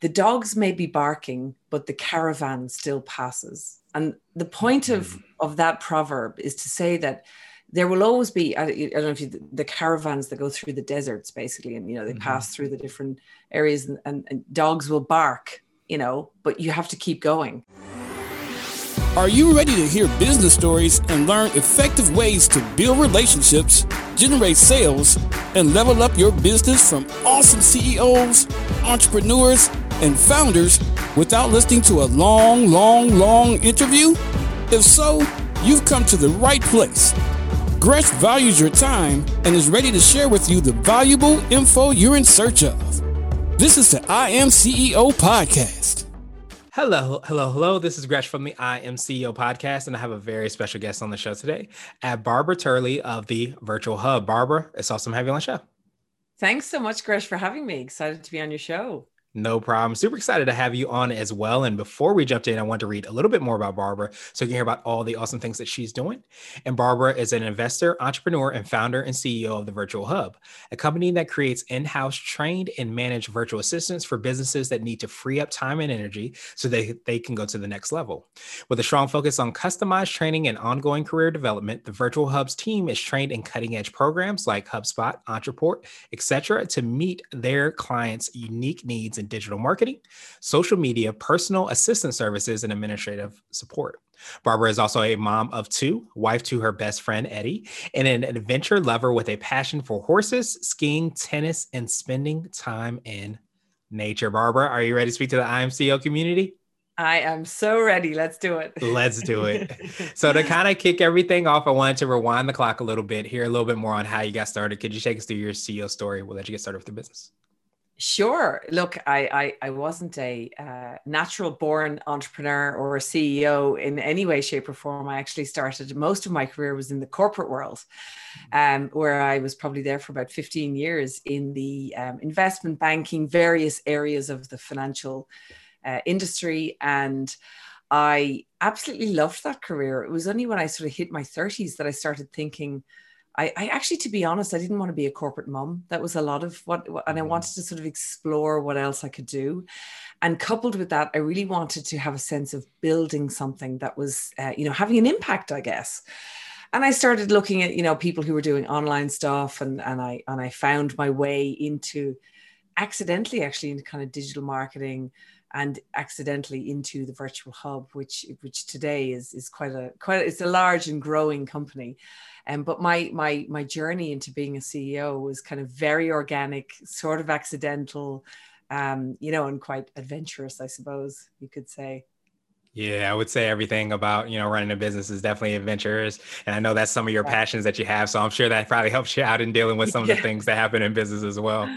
the dogs may be barking, but the caravan still passes. And the point of, mm. of that proverb is to say that there will always be I, don't know if you, the caravans that go through the deserts basically and you know they mm-hmm. pass through the different areas and, and, and dogs will bark you know but you have to keep going are you ready to hear business stories and learn effective ways to build relationships, generate sales, and level up your business from awesome CEOs, entrepreneurs, and founders without listening to a long, long, long interview? If so, you've come to the right place. Gresh values your time and is ready to share with you the valuable info you're in search of. This is the I Am CEO podcast. Hello, hello, hello. This is Gresh from the I Am CEO podcast, and I have a very special guest on the show today, at Barbara Turley of the Virtual Hub. Barbara, it's awesome having you on the show. Thanks so much, Gresh, for having me. Excited to be on your show. No problem. Super excited to have you on as well. And before we jumped in, I want to read a little bit more about Barbara so you can hear about all the awesome things that she's doing. And Barbara is an investor, entrepreneur, and founder and CEO of the Virtual Hub, a company that creates in house trained and managed virtual assistants for businesses that need to free up time and energy so they, they can go to the next level. With a strong focus on customized training and ongoing career development, the Virtual Hub's team is trained in cutting edge programs like HubSpot, Ontraport, etc., to meet their clients' unique needs in digital marketing, social media, personal assistant services, and administrative support. Barbara is also a mom of two, wife to her best friend Eddie, and an adventure lover with a passion for horses, skiing, tennis, and spending time in nature. Barbara, are you ready to speak to the I Am CEO community? I am so ready. Let's do it. Let's do it. so to kind of kick everything off, I wanted to rewind the clock a little bit, hear a little bit more on how you got started. Could you take us through your CEO story? We'll let you get started with the business. Sure. Look, I I, I wasn't a uh, natural born entrepreneur or a CEO in any way, shape, or form. I actually started most of my career was in the corporate world, um, where I was probably there for about 15 years in the um, investment banking, various areas of the financial uh, industry, and I absolutely loved that career. It was only when I sort of hit my 30s that I started thinking I, I, actually, to be honest, I didn't want to be a corporate mom. That was a lot of what, and I mm. wanted to sort of explore what else I could do. And coupled with that, I really wanted to have a sense of building something that was, uh, you know, having an impact, I guess. And I started looking at, you know, people who were doing online stuff, and and I and I found my way into, accidentally actually into kind of digital marketing, and accidentally into the virtual hub, which which today is is quite a quite it's a large and growing company. Um, but my my my journey into being a CEO was kind of very organic, sort of accidental, um, you know, and quite adventurous, I suppose you could say. Yeah, I would say everything about you know running a business is definitely adventurous, and I know that's some of your yeah. passions that you have. So I'm sure that probably helps you out in dealing with some yeah. of the things that happen in business as well.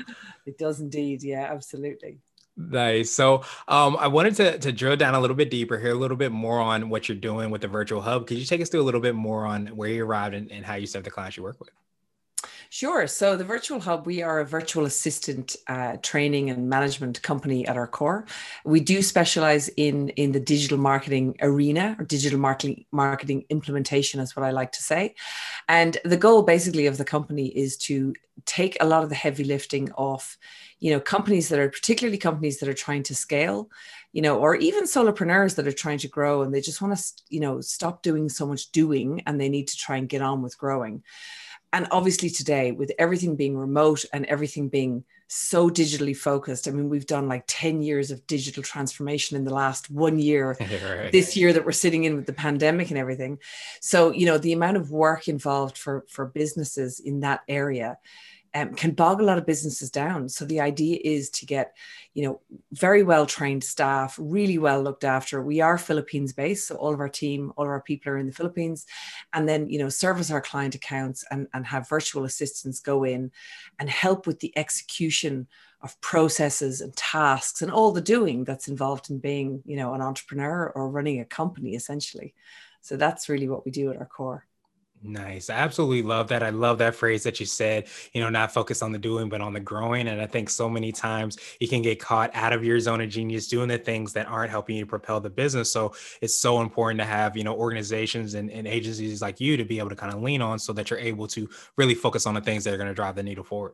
It does indeed. Yeah, absolutely. Nice. So um, I wanted to, to drill down a little bit deeper, hear a little bit more on what you're doing with the virtual hub. Could you take us through a little bit more on where you arrived and, and how you serve the clients you work with? Sure. So the Virtual Hub, we are a virtual assistant uh, training and management company at our core. We do specialize in in the digital marketing arena or digital marketing marketing implementation, is what I like to say. And the goal, basically, of the company is to take a lot of the heavy lifting off, you know, companies that are particularly companies that are trying to scale, you know, or even solopreneurs that are trying to grow and they just want to, you know, stop doing so much doing and they need to try and get on with growing and obviously today with everything being remote and everything being so digitally focused i mean we've done like 10 years of digital transformation in the last one year right. this year that we're sitting in with the pandemic and everything so you know the amount of work involved for for businesses in that area um, can bog a lot of businesses down. So the idea is to get, you know, very well trained staff, really well looked after. We are Philippines based, so all of our team, all of our people are in the Philippines, and then you know service our client accounts and and have virtual assistants go in and help with the execution of processes and tasks and all the doing that's involved in being you know an entrepreneur or running a company essentially. So that's really what we do at our core. Nice. I absolutely love that. I love that phrase that you said, you know, not focus on the doing, but on the growing. And I think so many times you can get caught out of your zone of genius doing the things that aren't helping you propel the business. So it's so important to have, you know, organizations and, and agencies like you to be able to kind of lean on so that you're able to really focus on the things that are going to drive the needle forward.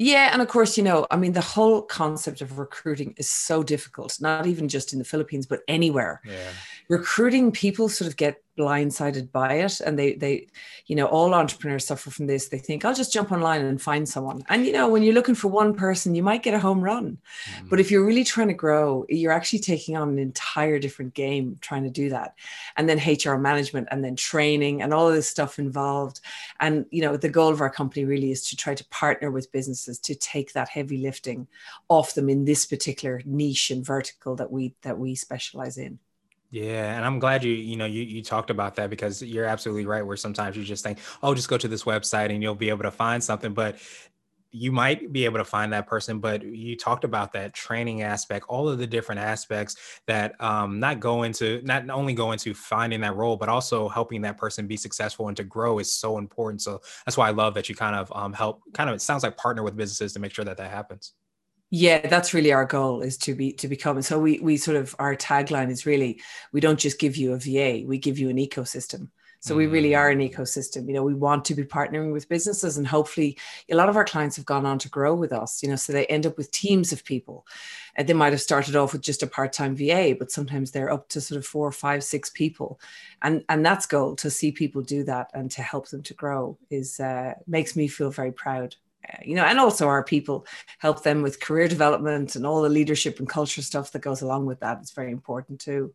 Yeah, and of course, you know, I mean, the whole concept of recruiting is so difficult, not even just in the Philippines, but anywhere. Yeah. Recruiting people sort of get blindsided by it. And they they you know all entrepreneurs suffer from this. They think i'll just jump online and find someone. And you know when you're looking for one person you might get a home run. Mm. but if you're really trying to grow you're actually taking on an entire different game trying to do that. And then hr management and then training and all of this stuff involved. And you know the goal of our company really is to try to partner with businesses to take that heavy lifting off them in this particular niche and vertical that we that we specialize in yeah, and I'm glad you you know you you talked about that because you're absolutely right. Where sometimes you just think, oh, just go to this website and you'll be able to find something, but you might be able to find that person. But you talked about that training aspect, all of the different aspects that um, not go into not only go into finding that role, but also helping that person be successful and to grow is so important. So that's why I love that you kind of um, help, kind of it sounds like partner with businesses to make sure that that happens yeah that's really our goal is to be to become. And so we we sort of our tagline is really we don't just give you a va we give you an ecosystem. So we really are an mm. ecosystem. You know we want to be partnering with businesses and hopefully a lot of our clients have gone on to grow with us you know so they end up with teams of people. And they might have started off with just a part-time va but sometimes they're up to sort of four five six people. And and that's goal to see people do that and to help them to grow is uh, makes me feel very proud you know, and also our people help them with career development and all the leadership and culture stuff that goes along with that. It's very important too.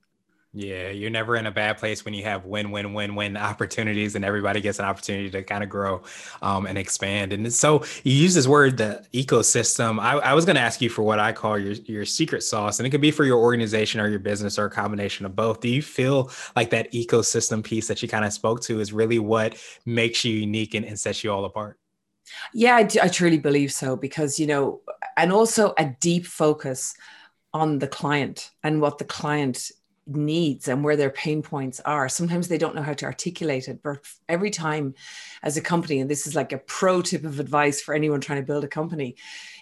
Yeah, you're never in a bad place when you have win, win, win, win opportunities, and everybody gets an opportunity to kind of grow um, and expand. And so you use this word, the ecosystem. I, I was going to ask you for what I call your your secret sauce, and it could be for your organization or your business or a combination of both. Do you feel like that ecosystem piece that you kind of spoke to is really what makes you unique and, and sets you all apart? Yeah, I, I truly believe so because, you know, and also a deep focus on the client and what the client needs and where their pain points are. Sometimes they don't know how to articulate it, but every time as a company, and this is like a pro tip of advice for anyone trying to build a company,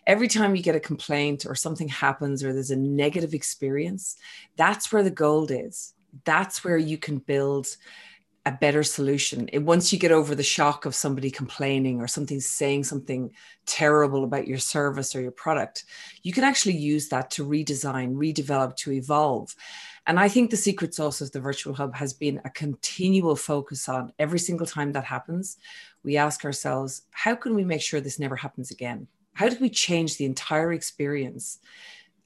every time you get a complaint or something happens or there's a negative experience, that's where the gold is. That's where you can build a better solution. It, once you get over the shock of somebody complaining or something saying something terrible about your service or your product, you can actually use that to redesign, redevelop, to evolve. And I think the secret sauce of the virtual hub has been a continual focus on every single time that happens. We ask ourselves, how can we make sure this never happens again? How do we change the entire experience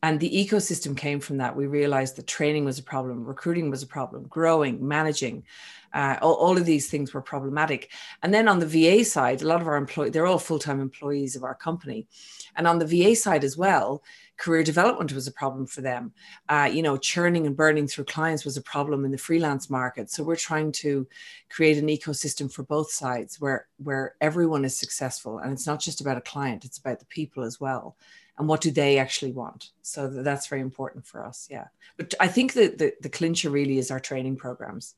and the ecosystem came from that. We realized that training was a problem, recruiting was a problem, growing, managing, uh, all, all, of these things were problematic. And then on the VA side, a lot of our employees, they're all full time employees of our company. And on the VA side as well, career development was a problem for them. Uh, you know, churning and burning through clients was a problem in the freelance market. So we're trying to create an ecosystem for both sides where where everyone is successful, and it's not just about a client; it's about the people as well and what do they actually want? So that's very important for us yeah. But i think that the, the clincher really is our training programs.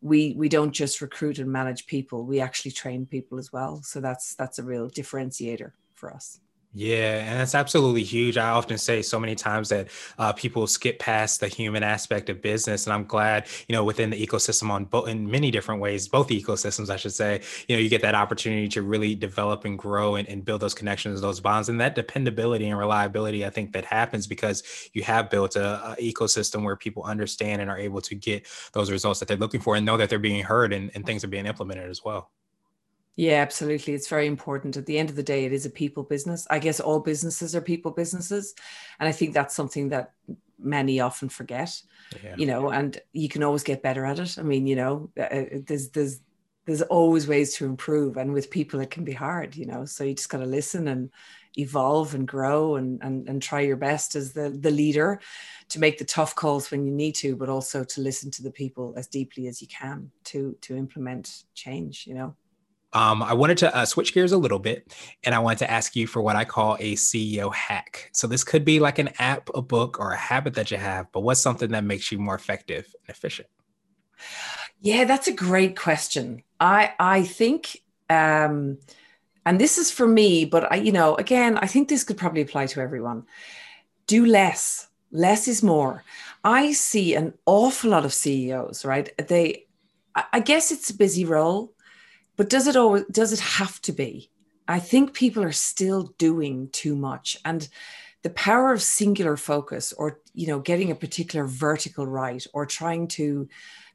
We we don't just recruit and manage people we actually train people as well. So that's that's a real differentiator for us yeah, and that's absolutely huge. I often say so many times that uh, people skip past the human aspect of business, and I'm glad you know within the ecosystem on both in many different ways, both ecosystems, I should say. You know, you get that opportunity to really develop and grow and, and build those connections, those bonds, and that dependability and reliability. I think that happens because you have built a, a ecosystem where people understand and are able to get those results that they're looking for and know that they're being heard and, and things are being implemented as well. Yeah, absolutely. It's very important. At the end of the day, it is a people business. I guess all businesses are people businesses. And I think that's something that many often forget, yeah. you know, and you can always get better at it. I mean, you know, uh, uh, there's, there's, there's always ways to improve. And with people, it can be hard, you know, so you just got to listen and evolve and grow and, and, and try your best as the, the leader to make the tough calls when you need to, but also to listen to the people as deeply as you can to, to implement change, you know. Um, I wanted to uh, switch gears a little bit and I wanted to ask you for what I call a CEO hack. So, this could be like an app, a book, or a habit that you have, but what's something that makes you more effective and efficient? Yeah, that's a great question. I, I think, um, and this is for me, but I, you know, again, I think this could probably apply to everyone. Do less. Less is more. I see an awful lot of CEOs, right? They, I guess it's a busy role but does it always does it have to be I think people are still doing too much. And the power of singular focus or, you know, getting a particular vertical right or trying to,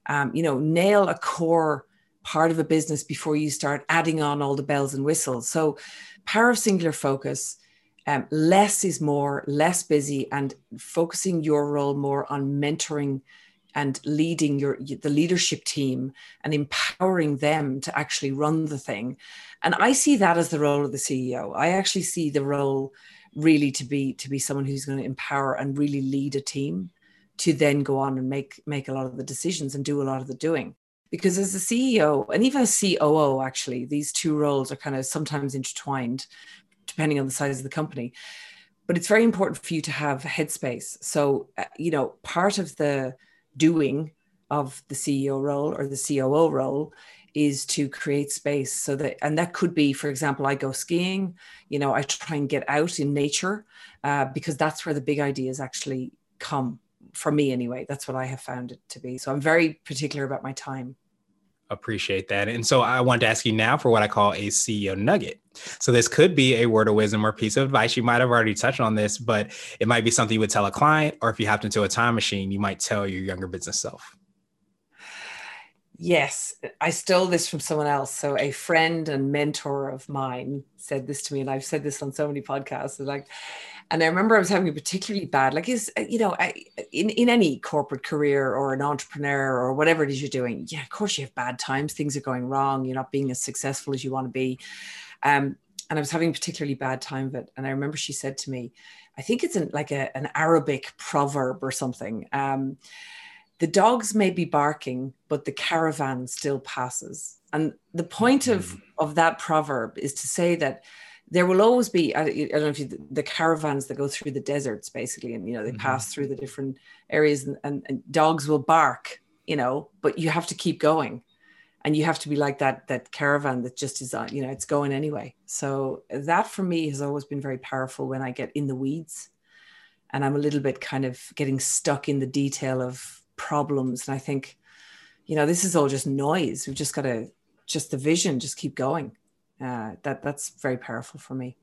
um, you know, nail a core part of a business before you start adding on all the bells and whistles. So, power of singular focus, um, less is more, less busy, and focusing your role more on mentoring and leading your the leadership team and empowering them to actually run the thing. And i see that as the role of the ceo i actually see the role really to be to be someone who's going to empower and really lead a team to then go on and make make a lot of the decisions and do a lot of the doing. Because as a ceo and even a coo actually these two roles are kind of sometimes intertwined depending on the size of the company. But it's very important for you to have headspace. So uh, you know part of the doing of the CEO role or the COO role is to create space so that and that could be for example i go skiing you know i try and get out in nature uh, because that's where the big ideas actually come for me anyway. That's what i have found it to be. So i'm very particular about my time appreciate that and so i want to ask you now for what i call a ceo nugget so this could be a word of wisdom or piece of advice you might have already touched on this but it might be something you would tell a client or if you hopped into a time machine you might tell your younger business self Yes, I stole this from someone else. So a friend and mentor of mine said this to me, and I've said this on so many podcasts. Like, and I remember I was having a particularly bad, like, is you know, I, in in any corporate career or an entrepreneur or whatever it is you're doing, yeah, of course you have bad times. Things are going wrong. You're not being as successful as you want to be. Um, and I was having a particularly bad time of it. And I remember she said to me, I think it's an, like a, an Arabic proverb or something. Um, the dogs may be barking, but the caravan still passes. And the point of, mm-hmm. of that proverb is to say that there will always be, I, don't know if you, the caravans that go through the deserts, basically, and, you know, they mm-hmm. pass through the different areas and, and, and dogs will bark, you know, but you have to keep going and you have to be like that that caravan that just is on you know it's going anyway so that for me has always been very powerful when i get in the weeds and i'm a little bit kind of getting stuck in the detail of problems. And I think, you know, this is all just noise. We've just got to just the vision, just keep going. Uh, that that's very powerful for me.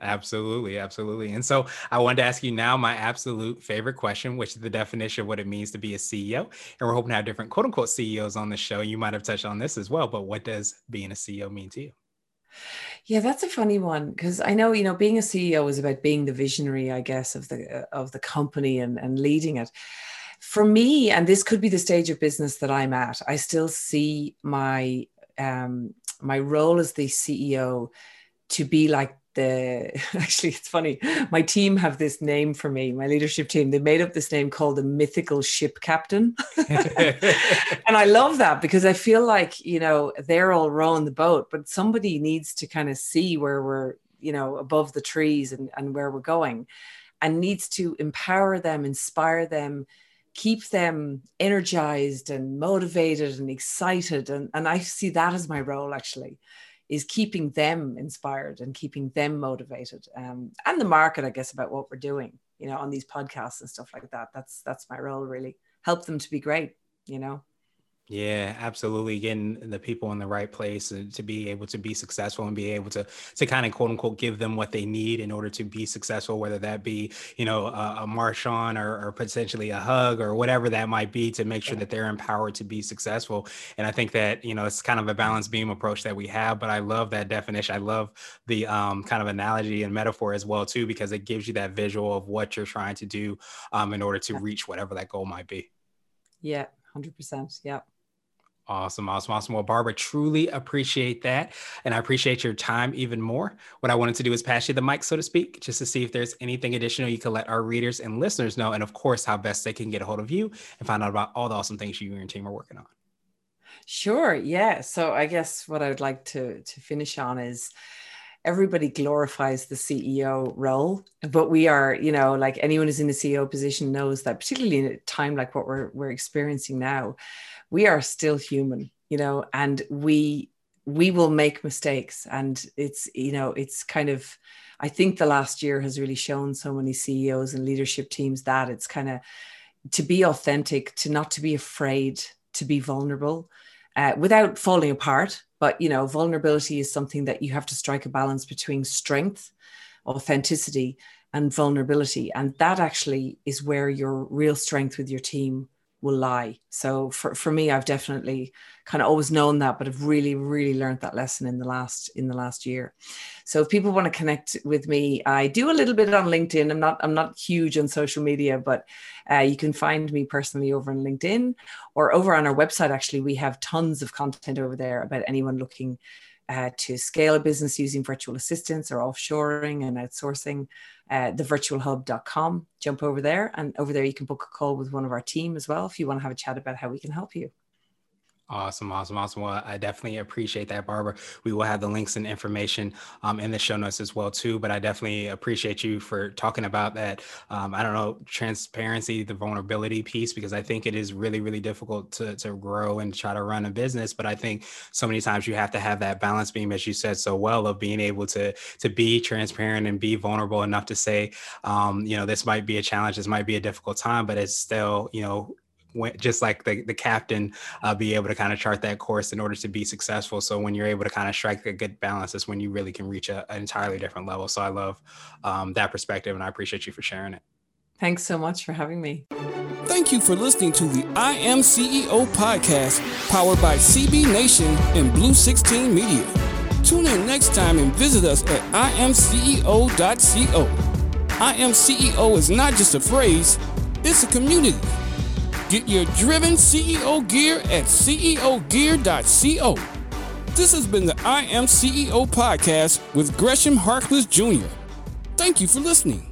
Absolutely, absolutely. And so I wanted to ask you now my absolute favorite question, which is the definition of what it means to be a CEO. And we're hoping to have different quote unquote CEOs on the show. You might have touched on this as well, but what does being a CEO mean to you? Yeah, that's a funny one because I know you know being a CEO is about being the visionary, I guess, of the of the company and and leading it for me, and this could be the stage of business that I'm at, I still see my um, my role as the CEO to be like the actually it's funny. My team have this name for me my leadership team. They made up this name called the mythical ship captain. And i love that because i feel like you know they're all rowing the boat but somebody needs to kind of see where we're you know above the trees and, and where we're going and needs to empower them inspire them keep them energized and motivated and excited. And, and i see that as my role actually is keeping them inspired and keeping them motivated um, and the market i guess about what we're doing you know on these podcasts and stuff like that. That's that's my role really. Help them to be great you know yeah, absolutely. Getting the people in the right place to be able to be successful and be able to to kind of quote unquote give them what they need in order to be successful, whether that be you know a, a on or, or potentially a hug or whatever that might be, to make sure that they're empowered to be successful. And I think that you know it's kind of a balance beam approach that we have. But I love that definition. I love the um, kind of analogy and metaphor as well too, because it gives you that visual of what you're trying to do um, in order to reach whatever that goal might be. Yeah, hundred percent. Yeah. Awesome, awesome, awesome. Well, Barbara, truly appreciate that. And I appreciate your time even more. What I wanted to do is pass you the mic, so to speak, just to see if there's anything additional you can let our readers and listeners know. And of course, how best they can get a hold of you and find out about all the awesome things you and your team are working on. Sure. Yeah. So I guess what I would like to, to finish on is everybody glorifies the CEO role, but we are, you know, like anyone who's in the CEO position knows that, particularly in a time like what we're, we're experiencing now, we are still human you know and we we will make mistakes. And it's you know it's kind of i think the last year has really shown so many ceos and leadership teams that it's kind of to be authentic to not to be afraid to be vulnerable uh, without falling apart. But you know vulnerability is something that you have to strike a balance between strength authenticity and vulnerability. And that actually is where your real strength with your team will lie. So for, for me, I've definitely kind of always known that, but I've really, really learned that lesson in the last in the last year. So if people want to connect with me, I do a little bit on LinkedIn. I'm not I'm not huge on social media, but uh, you can find me personally over on LinkedIn or over on our website. Actually, we have tons of content over there about anyone looking uh, to scale a business using virtual assistants or offshoring and outsourcing, uh, thevirtualhub.com. Jump over there, and over there you can book a call with one of our team as well if you want to have a chat about how we can help you. Awesome, awesome, awesome. Well, I definitely appreciate that, Barbara. We will have the links and information um, in the show notes as well too. But I definitely appreciate you for talking about that. Um, I don't know transparency, the vulnerability piece, because I think it is really, really difficult to to grow and try to run a business. But I think so many times you have to have that balance beam, as you said so well, of being able to to be transparent and be vulnerable enough to say, um, you know, this might be a challenge, this might be a difficult time, but it's still, you know, just like the, the captain uh, be able to kind of chart that course in order to be successful. So when you're able to kind of strike a good balance is when you really can reach a, an entirely different level. So i love um, that perspective and i appreciate you for sharing it. Thanks so much for having me. Thank you for listening to the i am ceo podcast powered by cb nation and blue 16 media. Tune in next time and visit us at iamceo.co i am ceo is not just a phrase it's a community Get your driven CEO gear at ceogear.co. This has been the I Am CEO podcast with Gresham Harkless Jr. Thank you for listening.